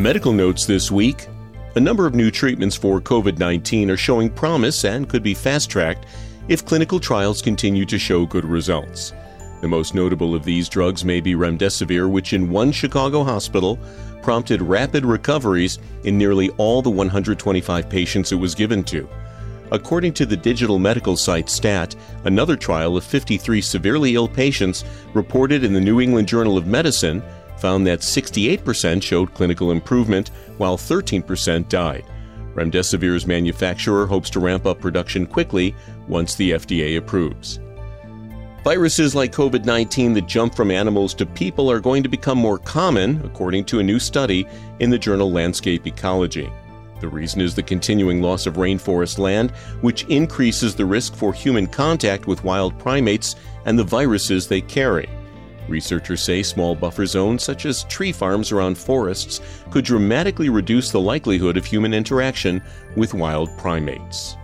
Medical notes this week. A number of new treatments for COVID 19 are showing promise and could be fast tracked if clinical trials continue to show good results. The most notable of these drugs may be remdesivir, which in one Chicago hospital prompted rapid recoveries in nearly all the 125 patients it was given to. According to the digital medical site STAT, another trial of 53 severely ill patients reported in the New England Journal of Medicine found that 68% showed clinical improvement, while 13% died. Remdesivir's manufacturer hopes to ramp up production quickly once the FDA approves. Viruses like COVID 19 that jump from animals to people are going to become more common, according to a new study in the journal Landscape Ecology. The reason is the continuing loss of rainforest land, which increases the risk for human contact with wild primates and the viruses they carry. Researchers say small buffer zones, such as tree farms around forests, could dramatically reduce the likelihood of human interaction with wild primates.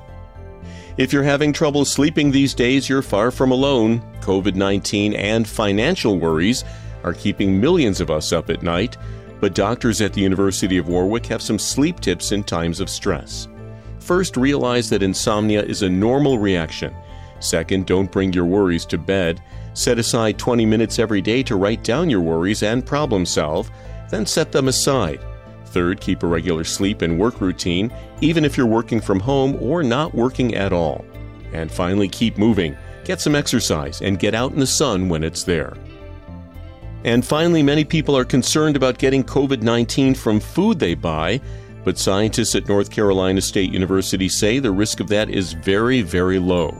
If you're having trouble sleeping these days, you're far from alone. COVID 19 and financial worries are keeping millions of us up at night, but doctors at the University of Warwick have some sleep tips in times of stress. First, realize that insomnia is a normal reaction. Second, don't bring your worries to bed. Set aside 20 minutes every day to write down your worries and problem solve, then set them aside. Third, keep a regular sleep and work routine, even if you're working from home or not working at all. And finally, keep moving. Get some exercise and get out in the sun when it's there. And finally, many people are concerned about getting COVID 19 from food they buy, but scientists at North Carolina State University say the risk of that is very, very low.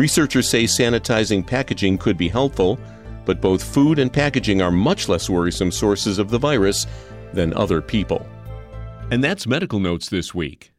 Researchers say sanitizing packaging could be helpful, but both food and packaging are much less worrisome sources of the virus than other people. And that's Medical Notes this week.